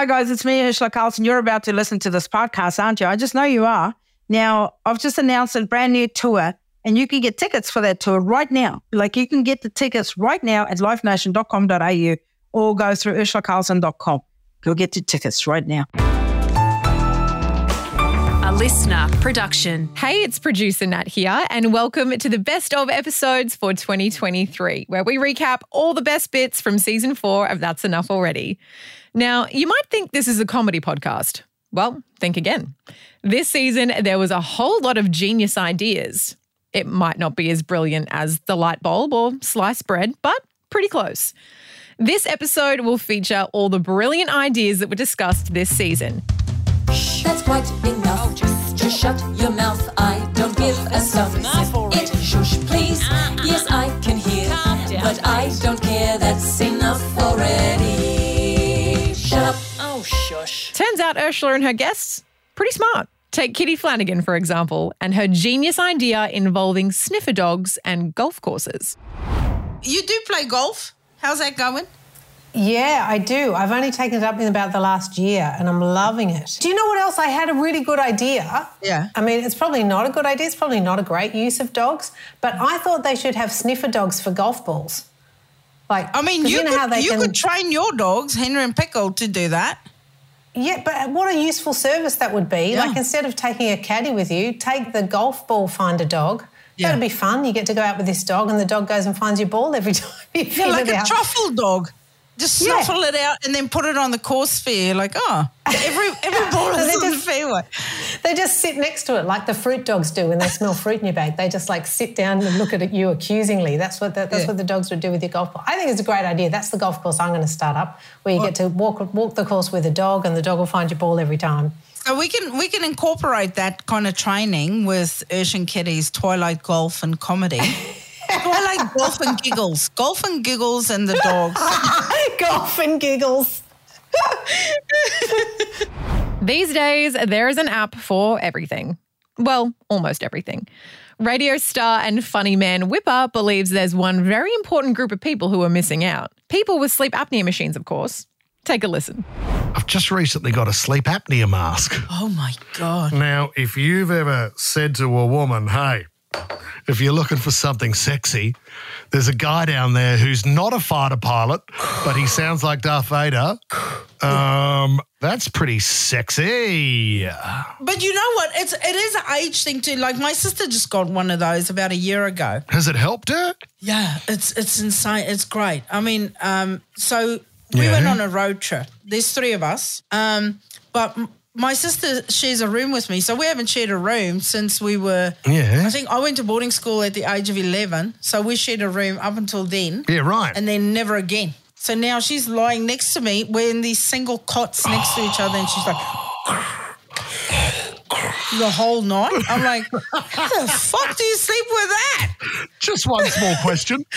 Hi, guys, it's me, Urzila Carlson. You're about to listen to this podcast, aren't you? I just know you are. Now, I've just announced a brand new tour, and you can get tickets for that tour right now. Like, you can get the tickets right now at livenation.com.au or go through urzilacarlson.com. You'll get your tickets right now. A LiSTNR production. Hey, it's producer Nat here, and welcome to the best of episodes for 2023, where we recap all the best bits from season four of That's Enough Already. Now, you might think this is a comedy podcast. Well, think again. This season, there was a whole lot of genius ideas. It might not be as brilliant as the light bulb or sliced bread, but pretty close. This episode will feature all the brilliant ideas that were discussed this season. Shh, That's quite enough. just, just shut your mouth. I don't give a stuff. It shush, please. Yes, I can hear, but I don't care. That's enough already. Turns out Urzila and her guests, pretty smart. Take Kitty Flanagan, for example, and her genius idea involving sniffer dogs and golf courses. You do play golf? How's that going? Yeah, I do. I've only taken it up in about the last year and I'm loving it. Do you know what else? I had a really good idea. Yeah. I mean, it's probably not a good idea. It's probably not a great use of dogs, but I thought they should have sniffer dogs for golf balls. Like, I mean, you, know how could, they you can- could train your dogs, Henry and Pickle, to do that. Yeah, but what a useful service that would be. Yeah. Like, instead of taking a caddy with you, take the golf ball finder dog. Yeah. That'd be fun. You get to go out with this dog, and the dog goes and finds your ball every time you Yeah, like a out. truffle dog. Just Yeah. snuffle it out and then put it on the course fair. Like, oh, every every ball is they on the just- fairway. They just sit next to it like the fruit dogs do when they smell fruit in your bag. They just like sit down and look at you accusingly. That's what the, that's Yeah. what the dogs would do with your golf ball. I think it's a great idea. That's the golf course I'm going to start up, where you get to walk walk the course with a dog, and the dog will find your ball every time. So we can we can incorporate that kind of training with Ursh and Kitty's Twilight Golf and Comedy. Twilight Golf and Giggles. Golf and Giggles and the dogs. golf and giggles. These days, there is an app for everything. Well, almost everything. Radio star and funny man Whipper believes there's one very important group of people who are missing out. People with sleep apnea machines, of course. Take a listen. I've just recently got a sleep apnea mask. Oh my god. Now, if you've ever said to a woman, hey, if you're looking for something sexy, there's a guy down there who's not a fighter pilot, but he sounds like Darth Vader. Um, that's pretty sexy. But you know what? It's it is an age thing too. Like my sister just got one of those about a year ago. Has it helped her? Yeah, it's it's insane. It's great. I mean, um, so we Yeah. went on a road trip. There's three of us. Um, but my sister shares a room with me, so we haven't shared a room since we were. Yeah. I think I went to boarding school at the age of eleven, so we shared a room up until then. Yeah, right. And then never again. So now she's lying next to me. We're in these single cots next to each other, and she's like. The whole night. I'm like, how the fuck do you sleep with that? Just one small question.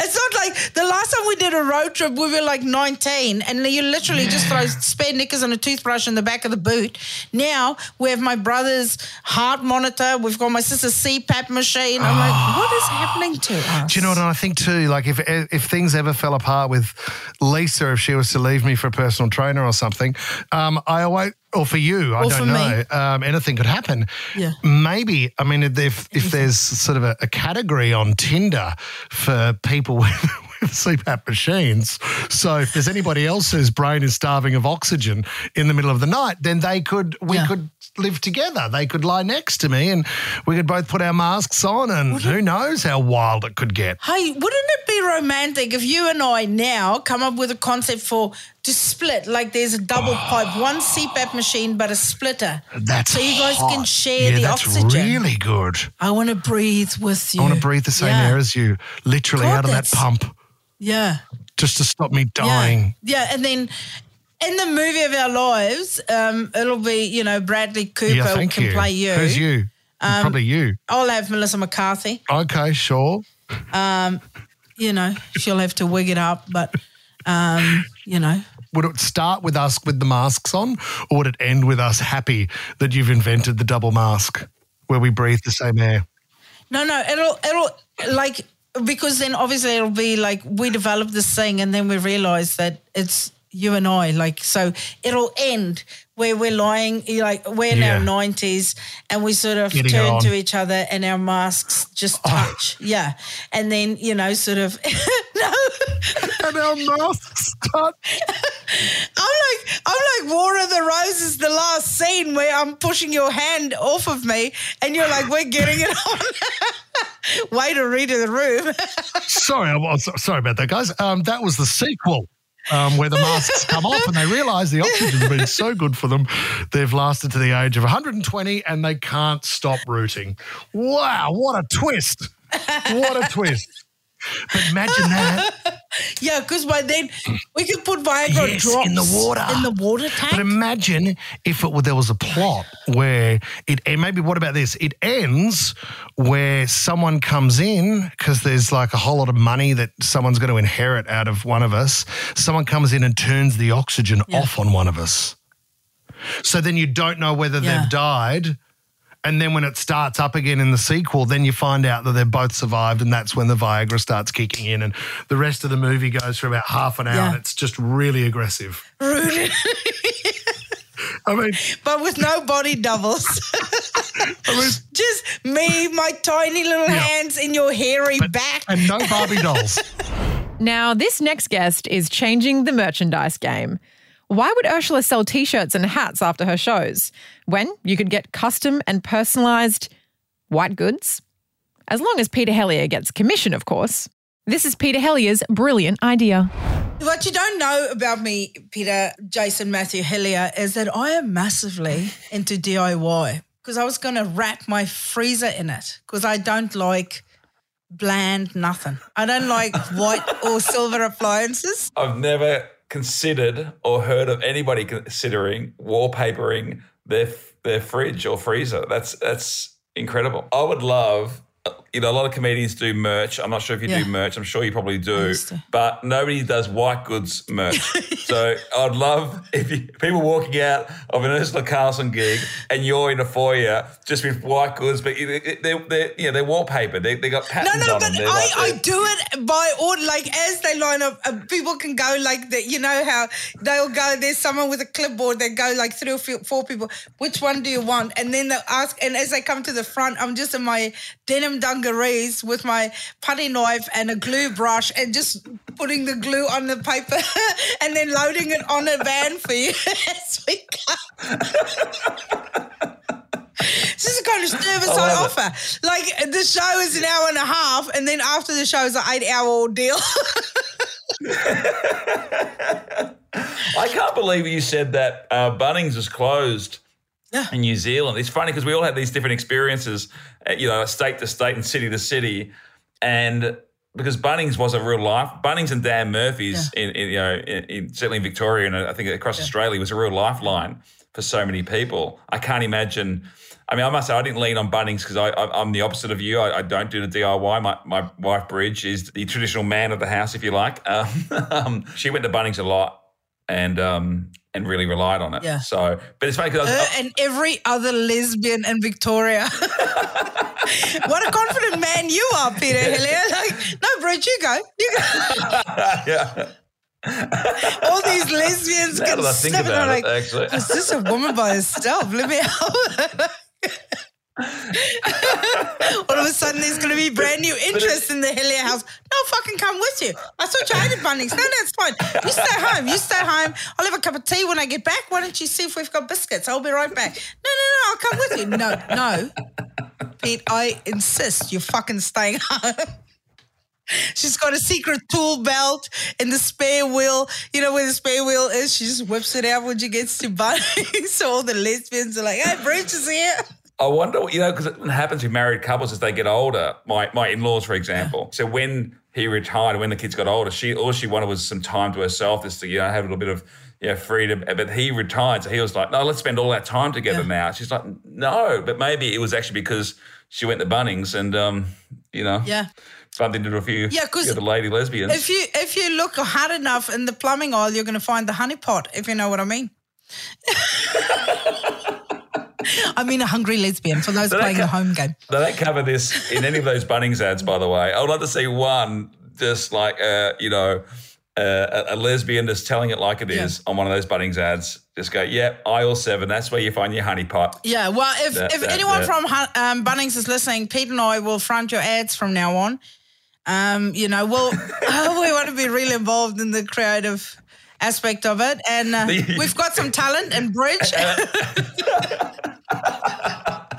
It's not like the last time we did a road trip, we were like 19, and you literally just throw spare knickers and a toothbrush in the back of the boot. Now we have my brother's heart monitor, we've got my sister's CPAP machine. I'm like, what is happening to us? Do you know what and I think too? Like if if things ever fell apart with Lisa, if she was to leave me for a personal trainer or something, um, I always or for you, I Or don't know. Um, anything could happen. Yeah. Maybe. I mean, if if there's sort of a, a category on Tinder for people with. With CPAP machines. So, if there's anybody else whose brain is starving of oxygen in the middle of the night, then they could, we Yeah. could live together. They could lie next to me and we could both put our masks on, and who knows how wild it could get. Hey, wouldn't it be romantic if you and I now come up with a concept for to split? Like there's a double pipe, one CPAP machine, but a splitter. That's so you guys hot. can share yeah, the that's oxygen. really good. I want to breathe with you. I want to breathe the same Yeah. air as you, literally God, out of that pump, Yeah. just to stop me dying. Yeah. yeah, and then in the movie of our lives, um, it'll be you know Bradley Cooper Yeah, can you. play you. Um, Who's you? Probably you. I'll have Melissa McCarthy. Okay, sure. You know, she'll have to wig it up, but um, you know, Would it start with us with the masks on, or would it end with us happy that you've invented the double mask where we breathe the same air? no, no, it'll it'll like because then obviously it'll be like we develop this thing and then we realize that it's you and I. Like, so it'll end where we're lying, like we're in our nineties, and we sort of Getting turn to each other, and our masks just touch. Yeah, and then you know, sort of no. And our masks touch. I'm like, I'm like War of the Roses, the last scene where I'm pushing your hand off of me, and you're like, we're getting it on. Way to read the room. Sorry, I was sorry about that, guys. Um, that was the sequel. Um, where the masks come off and they realise the oxygen's been so good for them, they've lasted to the age of 120 and they can't stop rooting. Wow, what a twist! What a twist! But imagine that. yeah, because by then we could put Viagra Yes, drops in the water. In the water tank. But imagine if it were, there was a plot where it, and maybe what about this? It ends where someone comes in because there's like a whole lot of money that someone's going to inherit out of one of us. Someone comes in and turns the oxygen off on one of us. So then you don't know whether Yeah. they've died. And then when it starts up again in the sequel, then you find out that they've both survived, and that's when the Viagra starts kicking in. And the rest of the movie goes for about half an hour, Yeah. and it's just really aggressive. Rude. I mean, but with no body doubles. I mean, Just me, my tiny little Yeah. hands in your hairy back. and no Barbie dolls. Now, this next guest is changing the merchandise game. Why would Urzila sell t shirts and hats after her shows when you could get custom and personalized white goods? As long as Peter Hellier gets commission, of course. This is Peter Hellier's brilliant idea. What you don't know about me, Peter, Jason, Matthew, Hellier, is that I am massively into DIY because I was going to wrap my freezer in it because I don't like bland nothing. I don't like white or silver appliances. I've never considered or heard of anybody considering wallpapering their their fridge or freezer. That's that's incredible. I would love. You know, a lot of comedians do merch. I'm not sure if you Yeah. do merch. I'm sure you probably do, but nobody does white goods merch. so I'd love if you, people walking out of an Urzila Carlson gig and you're in a foyer just with white goods, but you- they're, they're you know they're wallpapered. They they got No, patterns no, on but I, like- I do it by order. Like as they line up, uh, people can go like that. You know how they'll go. There's someone with a clipboard. They go like three or four four people. Which one do you want? And then they'll ask. And as they come to the front, I'm just in my denim dungarees with my putty knife and a glue brush, and just putting the glue on the paper, and then loading it on a van for you as we go. This is the kind of service I, it. offer. Like the show is an hour and a half, and then after the show is an eight-hour ordeal. I can't believe you said that uh, Bunnings is closed in New Zealand. It's funny because we all have these different experiences, uh, you know, state to state and city to city, and because Bunnings was a real life. Bunnings and Dan Murphy's, in, in, you know, in, in, certainly in Victoria and I think across Australia, was a real lifeline for so many people. I can't imagine. I mean, I must say, I didn't lean on Bunnings because I, I'm the opposite of you. I, I don't do the DIY. My, my wife, Bridge, is the traditional man of the house, if you like. Um, she went to Bunnings a lot and um, and really relied on it. Yeah. So, but it's funny because Her and every other lesbian in Victoria. what a confident man you are, Peter Hellier. Like, no, Bridge, you go. You go. yeah. All these lesbians Now get that I think stuff and it, like, actually. is this a woman by herself? Let me help. All of a sudden, there's going to be brand new interest in the Hellier house. No, fucking come with you. I thought you hated Bunnings. No, no, it's fine. You stay home. You stay home. I'll have a cup of tea when I get back. Why don't you see if we've got biscuits? I'll be right back. No, no, no, I'll come with you. No, no. Pete, I insist you're fucking staying home. She's got a secret tool belt in the spare wheel. You know where the spare wheel is? She just whips it out when she gets to Bunnings. so all the lesbians are like, hey, Bridge is here. I wonder, you know, because it happens with married couples as they get older. My my in laws, for example. So when he retired, when the kids got older, she all she wanted was some time to herself, just to you know have a little bit of you know, freedom. But he retired, so he was like, "No, let's spend all that time together now." She's like, "No," but maybe it was actually because she went to Bunnings and um, you know, Yeah. bumped into a few yeah, because the lady lesbians. If you if you look hard enough in the plumbing aisle, you're going to find the honey pot, if you know what I mean. I mean a hungry lesbian for those playing co- the home game. They don't cover this in any of those Bunnings ads, by the way. I would love to see one just like, uh, you know, uh, a, a lesbian just telling it like it is on one of those Bunnings ads, just go, yep, aisle seven. That's where you find your honey pot. Yeah, well, if, That- if that- anyone that- from um, Bunnings is listening, Pete and I will front your ads from now on. Um, you know, we'll, we want to be really involved in the creative aspect of it. And uh, we've got some talent and bridge.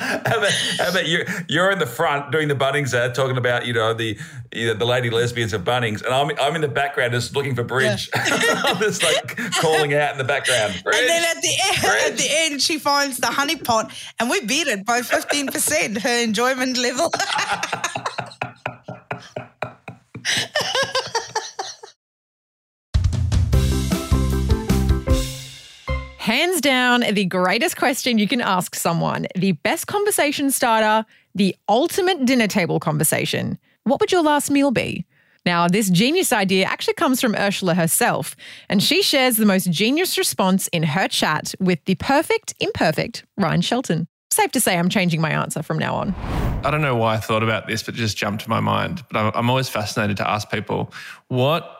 How about, you? You're in the front doing the Bunnings ad, talking about you know the you know, the lady lesbians of Bunnings, and I'm I'm in the background just looking for bridge. I'm just like calling out in the background. Bridge. And then at the end, at the end, she finds the honey pot, and we beat it by fifteen percent. Her enjoyment level. Hands down, the greatest question you can ask someone, the best conversation starter, the ultimate dinner table conversation. What would your last meal be? Now, this genius idea actually comes from Urzila herself, and she shares the most genius response in her chat with the perfect, imperfect Ryan Shelton. Safe to say, I'm changing my answer from now on. I don't know why I thought about this, but it just jumped to my mind. But I'm, I'm always fascinated to ask people, what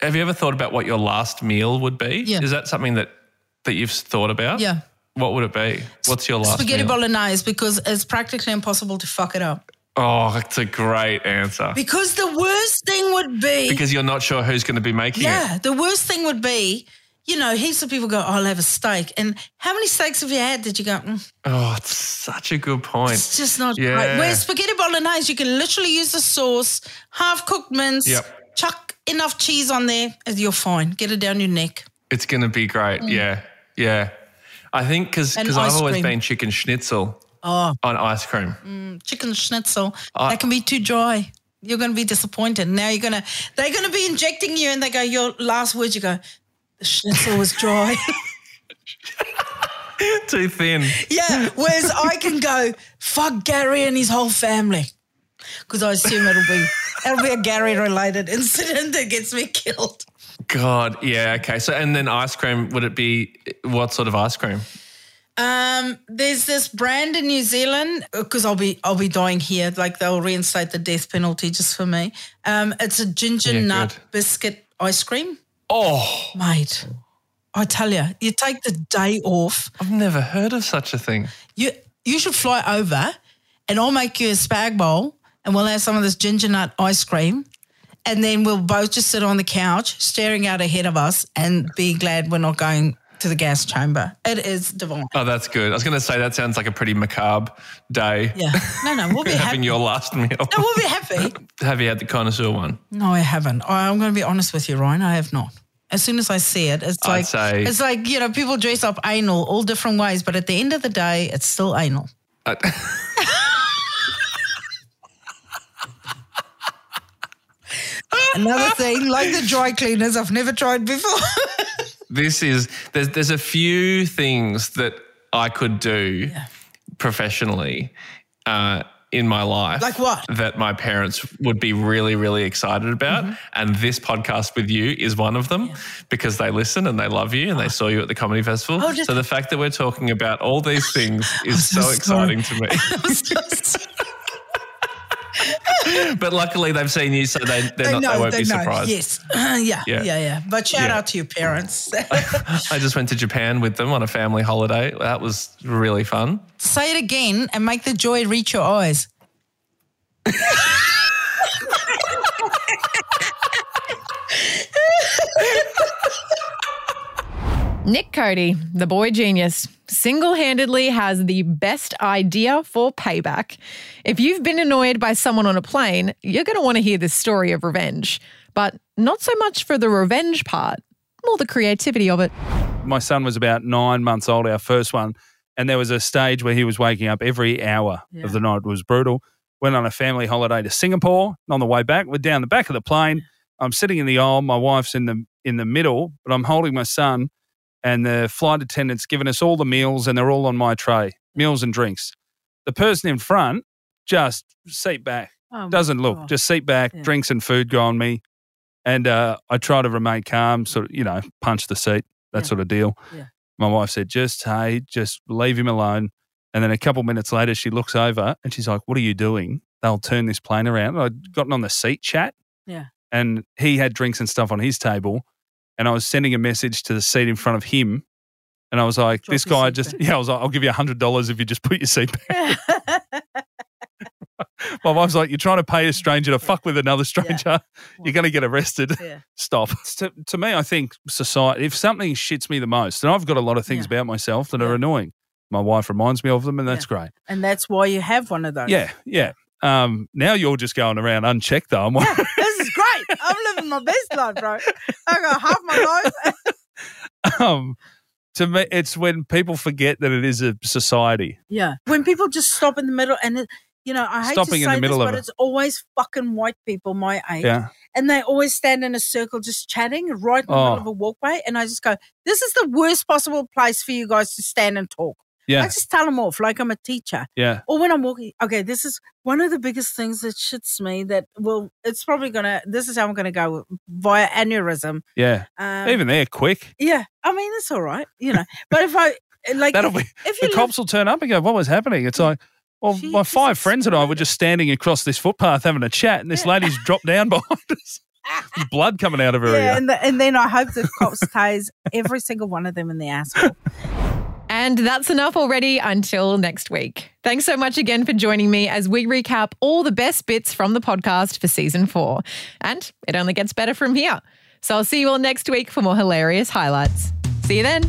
have you ever thought about what your last meal would be? Yeah. Is that something that that you've thought about? Yeah. What would it be? What's your last Spaghetti meal? bolognese because it's practically impossible to fuck it up. Oh, that's a great answer. Because the worst thing would be Because you're not sure who's going to be making it. Yeah, the worst thing would be, you know, heaps of people go, oh, I'll have a steak. And how many steaks have you had? Did you go, mm, Oh, it's such a good point. it's just not Yeah. right. Whereas spaghetti bolognese, you can literally use the sauce, half cooked mince, Yep. chuck enough cheese on there, and you're fine. Get it down your neck. It's going to be great. Yeah. Yeah. I think because I've always cream. been chicken schnitzel Oh, on ice cream. Mm, chicken schnitzel. I- that can be too dry. You're going to be disappointed. Now you're going to, they're going to be injecting you and they go, your last words, you go, the schnitzel was dry. Too thin. Yeah, whereas I can go, fuck Gary and his whole family. Because I assume it'll be it'll be a Gary related incident that gets me killed. God. Yeah. Okay. So, and then ice cream, would it be what sort of ice cream? Um, there's this brand in New Zealand because I'll be I'll be dying here. Like they'll reinstate the death penalty just for me. Um, it's a ginger Yeah, nut good. biscuit ice cream, Oh, mate. I tell you, you take the day off. I've never heard of such a thing. You you should fly over, and I'll make you a spag bowl, and we'll have some of this ginger nut ice cream, and then we'll both just sit on the couch, staring out ahead of us, and be glad we're not going to the gas chamber. It is divine. Oh, that's good. I was going to say that sounds like a pretty macabre day. Yeah. No, no, we'll be happy. Having your last meal. No, we'll be happy. Have you had the connoisseur one? No, I haven't. I'm going to be honest with you, Ryan. I have not. As soon as I see it, it's I'd like say- it's like you know people dress up anal all different ways, but at the end of the day, it's still anal. Another thing, like the dry cleaners, I've never tried before. this is there's there's a few things that I could do professionally uh, in my life. Like what? That my parents would be really really excited about, Mm-hmm. and this podcast with you is one of them because they listen and they love you and they saw you at the comedy festival. Oh, so the fact that we're talking about all these things is so so, sorry. exciting to me. but luckily they've seen you, so they they're not, they won't be surprised. Yes, yeah, yeah, Yeah. yeah, But shout Yeah. out to your parents. I just went to Japan with them on a family holiday. That was really fun. Say it again and make the joy reach your eyes. Nick Cody, the boy genius, single handedly has the best idea for payback. If you've been annoyed by someone on a plane, you're going to want to hear this story of revenge. But not so much for the revenge part, more the creativity of it. my son was about nine months old, our first one, and there was a stage where he was waking up every hour of the night. It was brutal. Went on a family holiday to Singapore. And on the way back, we're down the back of the plane. I'm sitting in the aisle. My wife's in the in the middle, but I'm holding my son, and the flight attendant's given us all the meals, and they're all on my tray, meals and drinks. The person in front just seat back, Oh, doesn't look, God. just seat back, Yeah. drinks and food go on me. And uh, I try to remain calm, sort of, you know, punch the seat, that Yeah. sort of deal. Yeah. My wife said, just, hey, just leave him alone. And then a couple minutes later, she looks over and she's like, what are you doing? They'll turn this plane around. I'd gotten on the seat chat. Yeah. and he had drinks and stuff on his table, and I was sending a message to the seat in front of him, and I was like, Drop "This guy just back. yeah." I was like, "I'll give you a hundred dollars if you just put your seat back." My wife's like, "You're trying to pay a stranger to fuck with another stranger. You're going to get arrested. Yeah. Stop." To, to me, I think society. If something shits me the most, and I've got a lot of things Yeah. about myself that Yeah. are annoying. My wife reminds me of them, and that's great. And that's why you have one of those. Yeah, yeah. Um, now you're just going around unchecked, though. I'm like, This is great. I'm living my best life, bro. I got half my life. um, to me, it's when people forget that it is a society. Yeah. When people just stop in the middle and it, you know, I hate Stopping to in say the middle this, of but it. it's always fucking white people my age. Yeah. And they always stand in a circle just chatting right in the Oh. middle of a walkway. And I just go, this is the worst possible place for you guys to stand and talk. I just tell them off like I'm a teacher. yeah, Or when I'm walking, okay, this is one of the biggest things that shits me that, well, it's probably going to, this is how I'm going to go via aneurysm. yeah. Um, Even there, quick. Yeah. I mean, it's all right, you know. But if I, like, That'll if, be. if The cops will turn up and go, "What was happening?" It's like, well, my five friends and I were just standing across this footpath having a chat, and this lady's dropped down behind us. Blood coming out of her Yeah, ear. and, the, and then I hope the cops tase every single one of them in the asshole. And that's enough already until next week. Thanks so much again for joining me as we recap all the best bits from the podcast for season four. And it only gets better from here. So I'll see you all next week for more hilarious highlights. See you then.